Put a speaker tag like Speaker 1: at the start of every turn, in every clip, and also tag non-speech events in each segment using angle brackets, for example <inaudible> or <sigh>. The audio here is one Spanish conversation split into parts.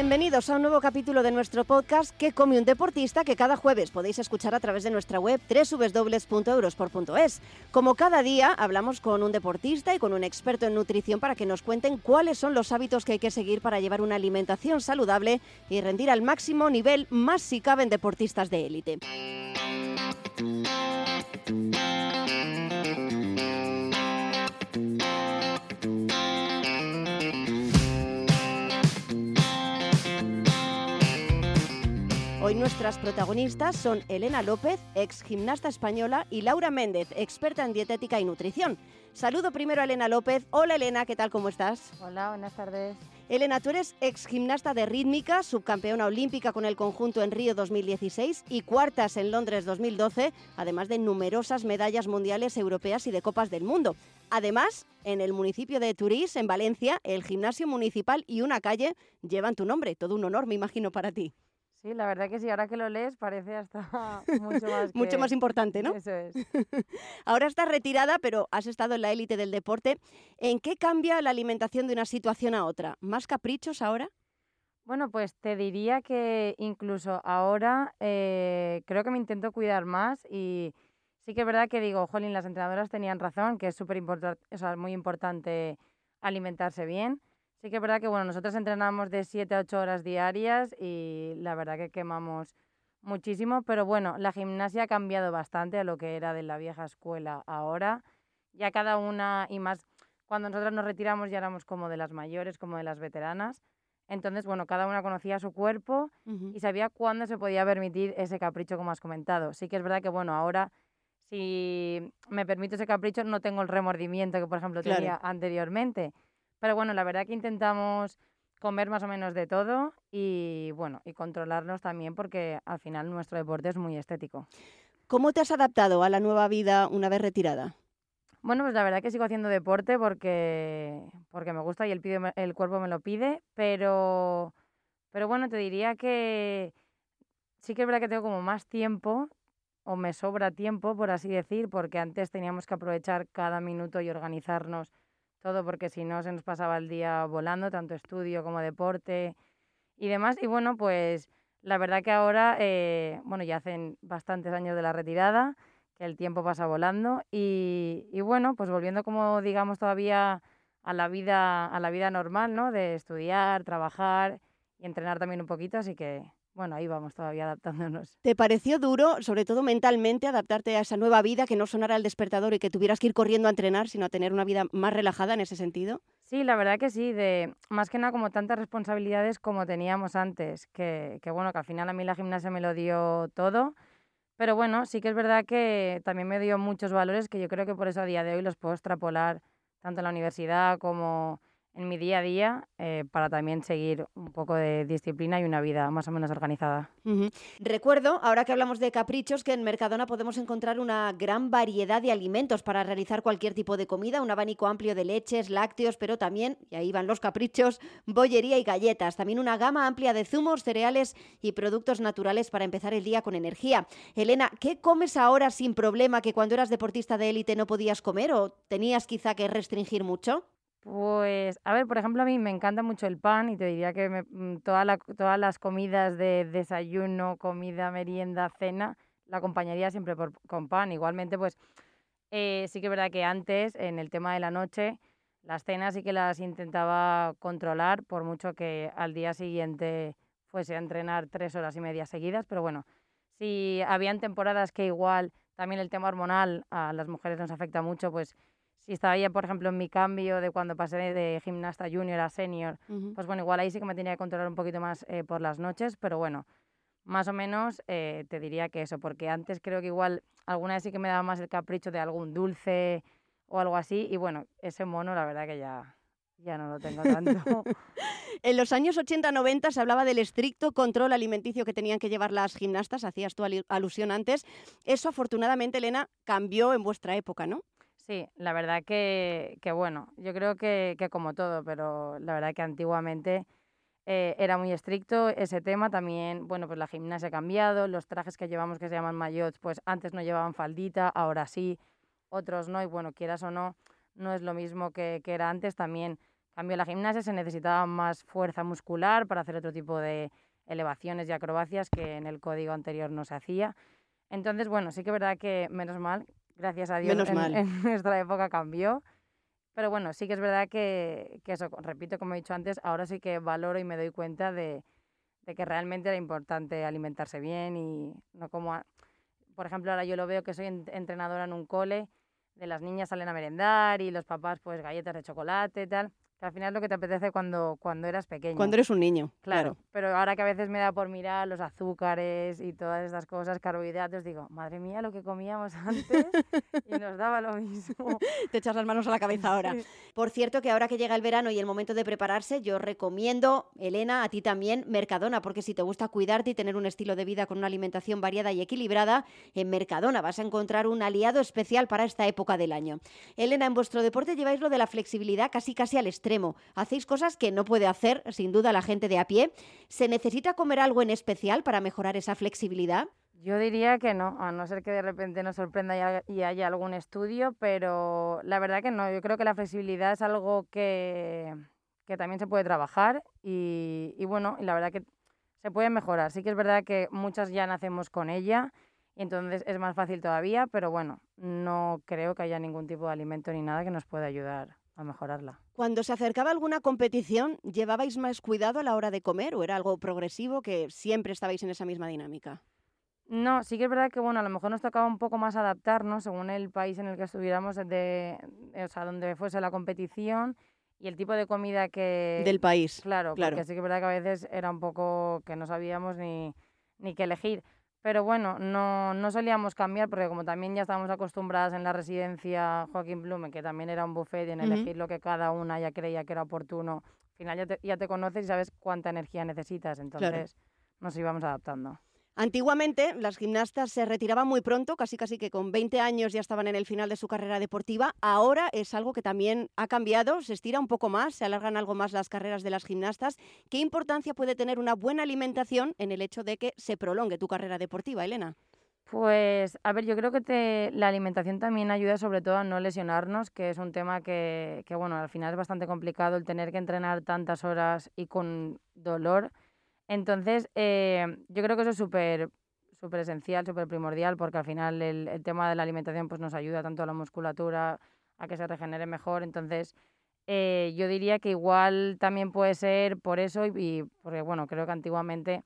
Speaker 1: Bienvenidos a un nuevo capítulo de nuestro podcast ¿Qué come un deportista? que cada jueves podéis escuchar a través de nuestra web www.eurosport.es. Como cada día hablamos con un deportista y con un experto en nutrición para que nos cuenten cuáles son los hábitos que hay que seguir para llevar una alimentación saludable y rendir al máximo nivel más si caben deportistas de élite. Nuestras protagonistas son Elena López, ex gimnasta española, y Laura Méndez, experta en dietética y nutrición. Saludo primero a Elena López. Hola Elena, ¿qué tal? ¿Cómo estás?
Speaker 2: Hola, buenas tardes.
Speaker 1: Elena, tú eres ex gimnasta de rítmica, subcampeona olímpica con el conjunto en Río 2016 y cuartas en Londres 2012, además de numerosas medallas mundiales, europeas y de copas del mundo. Además, en el municipio de Turís, en Valencia, el gimnasio municipal y una calle llevan tu nombre. Todo un honor, me imagino, para ti.
Speaker 2: Sí, la verdad que sí, ahora que lo lees parece hasta <laughs> mucho <laughs> más,
Speaker 1: mucho más importante, ¿no?
Speaker 2: Eso es. <laughs>
Speaker 1: ahora estás retirada, pero has estado en la élite del deporte. ¿En qué cambia la alimentación de una situación a otra? ¿Más caprichos ahora?
Speaker 2: Bueno, pues te diría que incluso ahora eh, creo que me intento cuidar más y sí que es verdad que digo, jolín, las entrenadoras tenían razón, que es súper importante, o sea, muy importante alimentarse bien Sí que es verdad que bueno, nosotros entrenamos de 7 a 8 horas diarias y la verdad que quemamos muchísimo, pero bueno, la gimnasia ha cambiado bastante a lo que era de la vieja escuela ahora. Ya cada una y más, cuando nosotros nos retiramos ya éramos como de las mayores, como de las veteranas. Entonces, bueno, cada una conocía su cuerpo y sabía cuándo se podía permitir ese capricho, como has comentado. Sí que es verdad que, bueno, ahora si me permito ese capricho no tengo el remordimiento que, por ejemplo, tenía anteriormente. Pero bueno, la verdad que intentamos comer más o menos de todo y bueno, y controlarnos también porque al final nuestro deporte es muy estético.
Speaker 1: ¿Cómo te has adaptado a la nueva vida una vez retirada?
Speaker 2: Bueno, pues la verdad que sigo haciendo deporte porque, porque me gusta y el, el cuerpo me lo pide, pero, pero bueno, te diría que sí que es verdad que tengo como más tiempo o me sobra tiempo, por así decir, porque antes teníamos que aprovechar cada minuto y organizarnos todo porque si no se nos pasaba el día volando, tanto estudio como deporte y demás. Y bueno, pues la verdad que ahora, eh, bueno, ya hacen bastantes años de la retirada, que el tiempo pasa volando y, y, bueno, pues volviendo como digamos todavía a la vida, a la vida normal, ¿no? De estudiar, trabajar y entrenar también un poquito, así que bueno, ahí vamos todavía adaptándonos.
Speaker 1: ¿Te pareció duro, sobre todo mentalmente, adaptarte a esa nueva vida, que no sonara el despertador y que tuvieras que ir corriendo a entrenar, sino a tener una vida más relajada en ese sentido?
Speaker 2: Sí, la verdad que sí, de más que nada como tantas responsabilidades como teníamos antes, que, que bueno, que al final a mí la gimnasia me lo dio todo, pero bueno, sí que es verdad que también me dio muchos valores que yo creo que por eso a día de hoy los puedo extrapolar tanto en la universidad como en mi día a día eh, para también seguir un poco de disciplina y una vida más o menos organizada.
Speaker 1: Recuerdo, ahora que hablamos de caprichos, que en Mercadona podemos encontrar una gran variedad de alimentos para realizar cualquier tipo de comida, un abanico amplio de leches, lácteos, pero también, y ahí van los caprichos, bollería y galletas, también una gama amplia de zumos, cereales y productos naturales para empezar el día con energía. Elena, ¿qué comes ahora sin problema que cuando eras deportista de élite no podías comer o tenías quizá que restringir mucho?
Speaker 2: Pues, a ver, por ejemplo, a mí me encanta mucho el pan y te diría que mm, todas las comidas de desayuno, comida, merienda, cena, la acompañaría siempre por, con pan. Igualmente, pues eh, sí que es verdad que antes, en el tema de la noche, las cenas sí que las intentaba controlar, por mucho que al día siguiente fuese a entrenar tres horas y media seguidas, pero bueno, si habían temporadas que igual también el tema hormonal a las mujeres nos afecta mucho, pues si estaba ya, por ejemplo, en mi cambio de cuando pasé de gimnasta junior a senior, pues bueno, igual ahí sí que me tenía que controlar un poquito más eh, por las noches, pero bueno, más o menos eh, te diría que eso, porque antes creo que igual alguna vez sí que me daba más el capricho de algún dulce o algo así, y bueno, ese mono la verdad que ya, ya no lo tengo tanto. <laughs>
Speaker 1: en los años 80-90 se hablaba del estricto control alimenticio que tenían que llevar las gimnastas, hacías tu alusión antes. Eso afortunadamente, Elena, cambió en vuestra época, ¿no?
Speaker 2: Sí, la verdad que, que bueno, yo creo que, que, como todo, pero la verdad que antiguamente eh, era muy estricto ese tema. También, bueno, pues la gimnasia ha cambiado, los trajes que llevamos que se llaman maillots, pues antes no llevaban faldita, ahora sí, otros no, y bueno, quieras o no, no es lo mismo que, que era antes. También cambio, la gimnasia se necesitaba más fuerza muscular para hacer otro tipo de elevaciones y acrobacias que en el código anterior no se hacía. Entonces, bueno, sí que es verdad que menos mal, gracias a Dios,
Speaker 1: Menos
Speaker 2: en,
Speaker 1: mal.
Speaker 2: en <laughs> nuestra época cambió. Pero bueno, sí que es verdad que, que eso, repito, como he dicho antes, ahora sí que valoro y me doy cuenta de, de que realmente era importante alimentarse bien y no como, a- por ejemplo, ahora yo lo veo que soy en- entrenadora en un cole, de las niñas salen a merendar y los papás pues galletas de chocolate y tal, que al final es lo que te apetece cuando, cuando eras pequeño.
Speaker 1: Cuando eres un niño,
Speaker 2: Claro,
Speaker 1: claro.
Speaker 2: pero ahora que a veces me da por mirar los azúcares y todas estas cosas, carbohidratos, digo, madre mía, lo que comíamos <laughs> antes y nos daba lo mismo. <laughs>
Speaker 1: Te echas las manos a la cabeza <laughs> ahora.
Speaker 2: Sí.
Speaker 1: Por cierto, que ahora que llega el verano y el momento de prepararse, yo recomiendo, Elena, a ti también, Mercadona, porque si te gusta cuidarte y tener un estilo de vida con una alimentación variada y equilibrada, en Mercadona vas a encontrar un aliado especial para esta época del año. Elena, en vuestro deporte lleváis lo de la flexibilidad casi casi al extremo. Hacéis cosas que no puede hacer, sin duda, la gente de a pie. ¿Se necesita comer algo en especial para mejorar esa flexibilidad?
Speaker 2: Yo diría que no, a no ser que de repente nos sorprenda y haya- algún estudio, pero la verdad que no. Yo creo que la flexibilidad es algo que, que también se puede trabajar y, y bueno, y la verdad que se puede mejorar. Sí que es verdad que muchas ya nacemos con ella y entonces es más fácil todavía, pero bueno, no creo que haya ningún tipo de alimento ni nada que nos pueda ayudar a mejorarla.
Speaker 1: Cuando se acercaba alguna competición, ¿llevabais más cuidado a la hora de comer o era algo progresivo que siempre estabais en esa misma dinámica?
Speaker 2: No, sí que es verdad que bueno, a lo mejor nos tocaba un poco más adaptarnos según el país en el que estuviéramos, de, o sea, donde fuese la competición y el tipo de comida que...
Speaker 1: Del país.
Speaker 2: Claro,
Speaker 1: claro.
Speaker 2: porque sí que es verdad que a veces era un poco que no sabíamos ni, ni qué elegir. Pero bueno, no, no solíamos cambiar porque como también ya estábamos acostumbradas en la residencia Joaquín Blume, que también era un buffet y en elegir lo que cada una ya creía que era oportuno, al final ya te, ya te conoces y sabes cuánta energía necesitas, entonces nos íbamos adaptando.
Speaker 1: Antiguamente las gimnastas se retiraban muy pronto, casi casi que con 20 años ya estaban en el final de su carrera deportiva. Ahora es algo que también ha cambiado, se estira un poco más, se alargan algo más las carreras de las gimnastas. ¿Qué importancia puede tener una buena alimentación en el hecho de que se prolongue tu carrera deportiva, Elena?
Speaker 2: Pues, a ver, yo creo que la alimentación también ayuda sobre todo a no lesionarnos, que es un tema que, que, bueno, al final es bastante complicado el tener que entrenar tantas horas y con dolor. Entonces, eh, yo creo que eso es súper súper esencial, súper primordial, porque al final el, el tema de la alimentación pues nos ayuda tanto a la musculatura, a que se regenere mejor. Entonces, eh, yo diría que igual también puede ser por eso y, porque, bueno, creo que antiguamente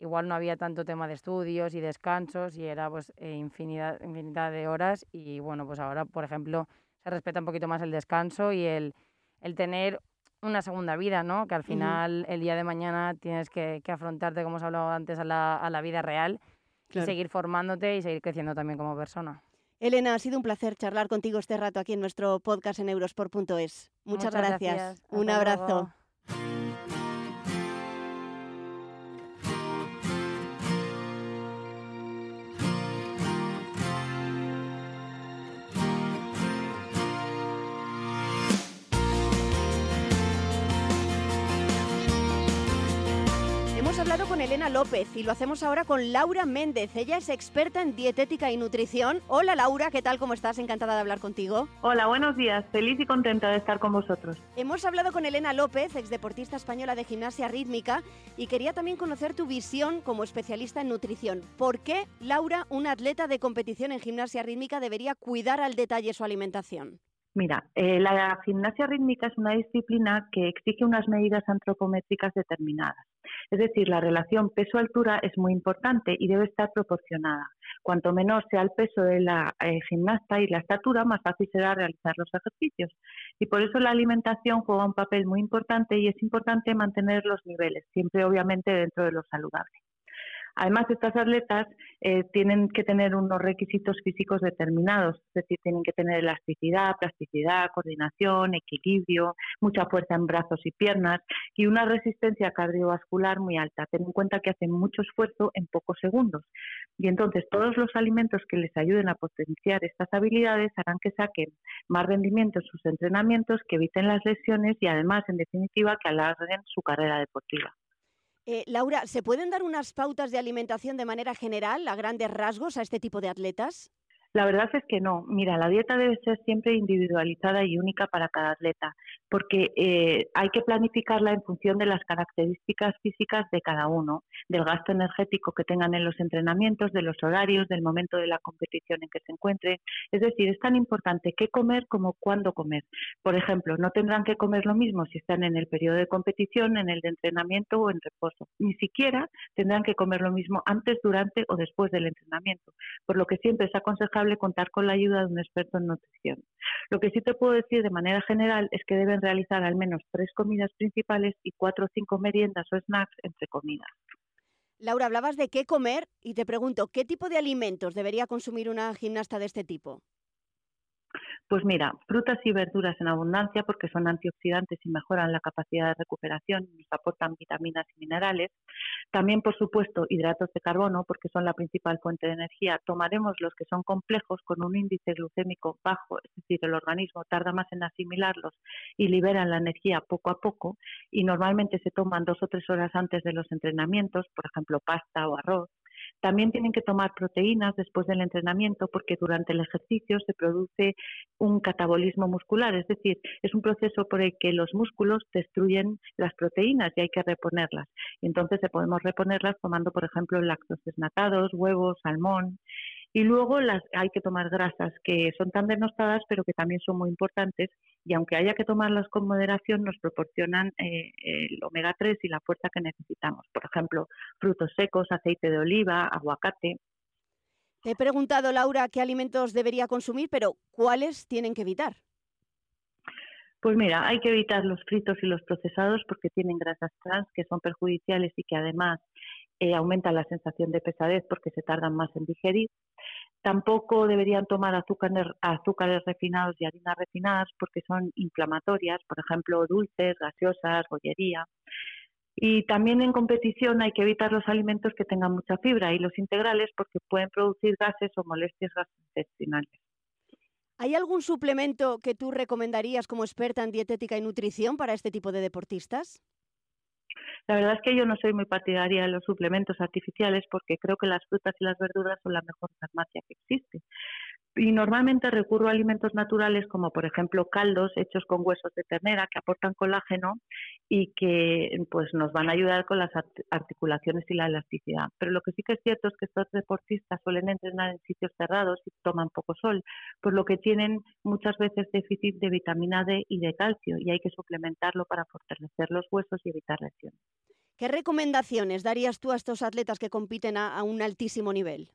Speaker 2: igual no había tanto tema de estudios y descansos y era pues eh, infinidad, infinidad de horas y bueno, pues ahora, por ejemplo, se respeta un poquito más el descanso y el, el tener una segunda vida, ¿no? Que al final el día de mañana tienes que, que afrontarte, como hemos hablado antes, a la, a la vida real y seguir formándote y seguir creciendo también como persona.
Speaker 1: Elena, ha sido un placer charlar contigo este rato aquí en nuestro podcast en eurosport.es. Muchas, gracias. Un abrazo.
Speaker 2: luego.
Speaker 1: Con Elena López y lo hacemos ahora con Laura Méndez. Ella es experta en dietética y nutrición. Hola Laura, ¿qué tal? ¿Cómo estás? Encantada de hablar contigo.
Speaker 3: Hola, buenos días. Feliz y contenta de estar con vosotros.
Speaker 1: Hemos hablado con Elena López, exdeportista española de gimnasia rítmica, y quería también conocer tu visión como especialista en nutrición. ¿Por qué, Laura, una atleta de competición en gimnasia rítmica debería cuidar al detalle su alimentación?
Speaker 3: Mira, eh, la gimnasia rítmica es una disciplina que exige unas medidas antropométricas determinadas. Es decir, la relación peso-altura es muy importante y debe estar proporcionada. Cuanto menor sea el peso de la eh, gimnasta y la estatura, más fácil será realizar los ejercicios. Y por eso la alimentación juega un papel muy importante y es importante mantener los niveles, siempre obviamente dentro de lo saludable. Además, estas atletas eh, tienen que tener unos requisitos físicos determinados, es decir, tienen que tener elasticidad, plasticidad, coordinación, equilibrio, mucha fuerza en brazos y piernas y una resistencia cardiovascular muy alta. Ten en cuenta que hacen mucho esfuerzo en pocos segundos. Y entonces todos los alimentos que les ayuden a potenciar estas habilidades harán que saquen más rendimiento en sus entrenamientos, que eviten las lesiones y además, en definitiva, que alarguen su carrera deportiva.
Speaker 1: Eh, Laura, ¿se pueden dar unas pautas de alimentación de manera general, a grandes rasgos, a este tipo de atletas?
Speaker 3: La verdad es que no. Mira, la dieta debe ser siempre individualizada y única para cada atleta, porque eh, hay que planificarla en función de las características físicas de cada uno, del gasto energético que tengan en los entrenamientos, de los horarios, del momento de la competición en que se encuentre. Es decir, es tan importante qué comer como cuándo comer. Por ejemplo, no tendrán que comer lo mismo si están en el periodo de competición, en el de entrenamiento o en reposo. Ni siquiera tendrán que comer lo mismo antes, durante o después del entrenamiento, por lo que siempre es aconsejable contar con la ayuda de un experto en nutrición. Lo que sí te puedo decir de manera general es que deben realizar al menos tres comidas principales y cuatro o cinco meriendas o snacks entre comidas.
Speaker 1: Laura, hablabas de qué comer y te pregunto, ¿qué tipo de alimentos debería consumir una gimnasta de este tipo?
Speaker 3: Pues mira, frutas y verduras en abundancia porque son antioxidantes y mejoran la capacidad de recuperación, nos aportan vitaminas y minerales. También, por supuesto, hidratos de carbono porque son la principal fuente de energía. Tomaremos los que son complejos con un índice glucémico bajo, es decir, el organismo tarda más en asimilarlos y liberan la energía poco a poco y normalmente se toman dos o tres horas antes de los entrenamientos, por ejemplo, pasta o arroz. También tienen que tomar proteínas después del entrenamiento porque durante el ejercicio se produce un catabolismo muscular, es decir, es un proceso por el que los músculos destruyen las proteínas y hay que reponerlas. Y entonces podemos reponerlas tomando, por ejemplo, lácteos desnatados, huevos, salmón. Y luego las, hay que tomar grasas que son tan denostadas, pero que también son muy importantes. Y aunque haya que tomarlas con moderación, nos proporcionan eh, el omega 3 y la fuerza que necesitamos. Por ejemplo, frutos secos, aceite de oliva, aguacate.
Speaker 1: Te he preguntado, Laura, qué alimentos debería consumir, pero ¿cuáles tienen que evitar?
Speaker 3: Pues mira, hay que evitar los fritos y los procesados porque tienen grasas trans que son perjudiciales y que además eh, aumenta la sensación de pesadez porque se tardan más en digerir. Tampoco deberían tomar azúcares, refinados y harinas refinadas porque son inflamatorias, por ejemplo, dulces, gaseosas, bollería. Y también en competición hay que evitar los alimentos que tengan mucha fibra y los integrales porque pueden producir gases o molestias gastrointestinales.
Speaker 1: ¿Hay algún suplemento que tú recomendarías como experta en dietética y nutrición para este tipo de deportistas?
Speaker 3: La verdad es que yo no soy muy partidaria de los suplementos artificiales porque creo que las frutas y las verduras son la mejor farmacia que existe y normalmente recurro a alimentos naturales como por ejemplo caldos hechos con huesos de ternera que aportan colágeno y que pues nos van a ayudar con las articulaciones y la elasticidad. Pero lo que sí que es cierto es que estos deportistas suelen entrenar en sitios cerrados y toman poco sol, por lo que tienen muchas veces déficit de vitamina D y de calcio y hay que suplementarlo para fortalecer los huesos y evitar lesiones.
Speaker 1: ¿Qué recomendaciones darías tú a estos atletas que compiten a un altísimo nivel?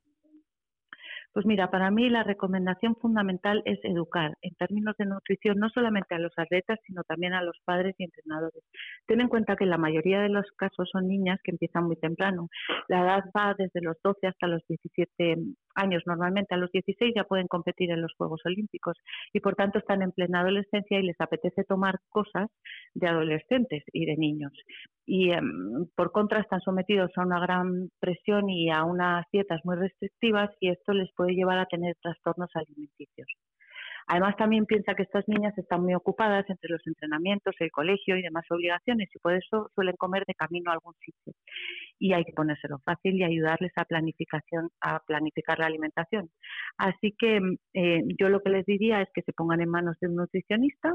Speaker 3: Pues mira, para mí la recomendación fundamental es educar en términos de nutrición no solamente a los atletas, sino también a los padres y entrenadores. Ten en cuenta que la mayoría de los casos son niñas que empiezan muy temprano. La edad va desde los 12 hasta los 17 años. Normalmente a los 16 ya pueden competir en los Juegos Olímpicos y por tanto están en plena adolescencia y les apetece tomar cosas de adolescentes y de niños. Y em, por contra están sometidos a una gran presión y a unas dietas muy restrictivas y esto les puede llevar a tener trastornos alimenticios. Además, también piensa que estas niñas están muy ocupadas entre los entrenamientos, el colegio y demás obligaciones y por eso suelen comer de camino a algún sitio. Y hay que ponérselo fácil y ayudarles a planificación, a planificar la alimentación. Así que eh, yo lo que les diría es que se pongan en manos de un nutricionista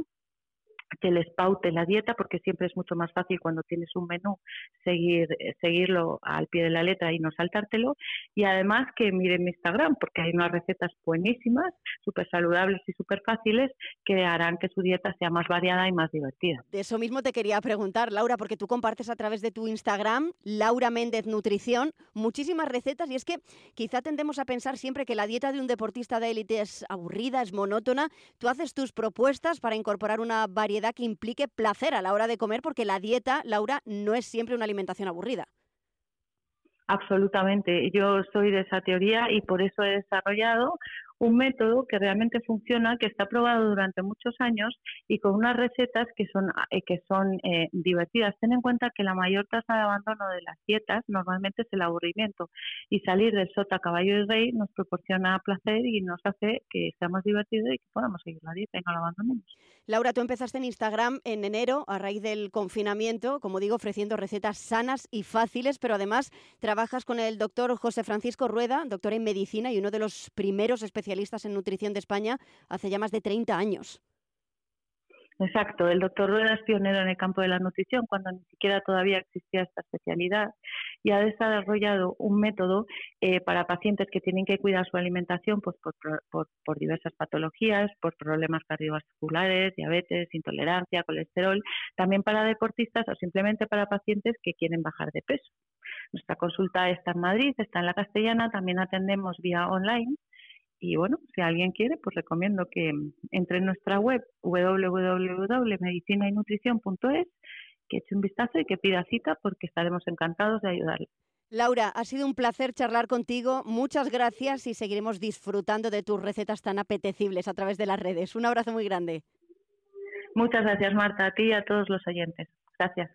Speaker 3: que les paute la dieta porque siempre es mucho más fácil cuando tienes un menú seguir eh, seguirlo al pie de la letra y no saltártelo y además que miren mi Instagram porque hay unas recetas buenísimas súper saludables y súper fáciles que harán que su dieta sea más variada y más divertida.
Speaker 1: De eso mismo te quería preguntar Laura porque tú compartes a través de tu Instagram Laura Méndez Nutrición muchísimas recetas y es que quizá tendemos a pensar siempre que la dieta de un deportista de élite es aburrida, es monótona. Tú haces tus propuestas para incorporar una variedad que implique placer a la hora de comer, porque la dieta, Laura, no es siempre una alimentación aburrida.
Speaker 3: Absolutamente. Yo soy de esa teoría y por eso he desarrollado un método que realmente funciona, que está probado durante muchos años y con unas recetas que son, eh, que son eh, divertidas. Ten en cuenta que la mayor tasa de abandono de las dietas normalmente es el aburrimiento y salir del sota caballo y rey nos proporciona placer y nos hace que sea más divertido y que podamos seguir la dieta y no la abandonemos.
Speaker 1: Laura, tú empezaste en Instagram en enero a raíz del confinamiento, como digo, ofreciendo recetas sanas y fáciles, pero además trabajas con el doctor José Francisco Rueda, doctor en medicina y uno de los primeros especialistas en nutrición de España hace ya más de 30 años.
Speaker 3: Exacto, el doctor Rueda es pionero en el campo de la nutrición cuando ni siquiera todavía existía esta especialidad y ha desarrollado un método eh, para pacientes que tienen que cuidar su alimentación pues, por, diversas patologías, por problemas cardiovasculares, diabetes, intolerancia, colesterol, también para deportistas o simplemente para pacientes que quieren bajar de peso. Nuestra consulta está en Madrid, está en la Castellana, también atendemos vía online y bueno, si alguien quiere, pues recomiendo que entre en nuestra web www.medicinaynutrición.es, que eche un vistazo y que pida cita porque estaremos encantados de ayudarle.
Speaker 1: Laura, ha sido un placer charlar contigo. Muchas gracias y seguiremos disfrutando de tus recetas tan apetecibles a través de las redes. Un abrazo muy grande.
Speaker 3: Muchas gracias, Marta, a ti y a todos los oyentes. Gracias.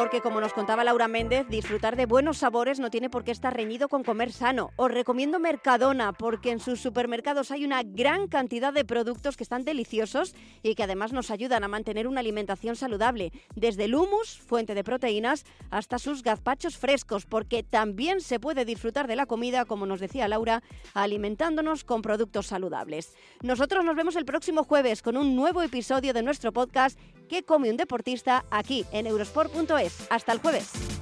Speaker 1: Porque como nos contaba Laura Méndez, disfrutar de buenos sabores no tiene por qué estar reñido con comer sano. Os recomiendo Mercadona porque en sus supermercados hay una gran cantidad de productos que están deliciosos y que además nos ayudan a mantener una alimentación saludable, desde el hummus, fuente de proteínas, hasta sus gazpachos frescos, porque también se puede disfrutar de la comida, como nos decía Laura, alimentándonos con productos saludables. Nosotros nos vemos el próximo jueves con un nuevo episodio de nuestro podcast ¿Qué come un deportista? aquí en eurosport.es. Hasta el jueves.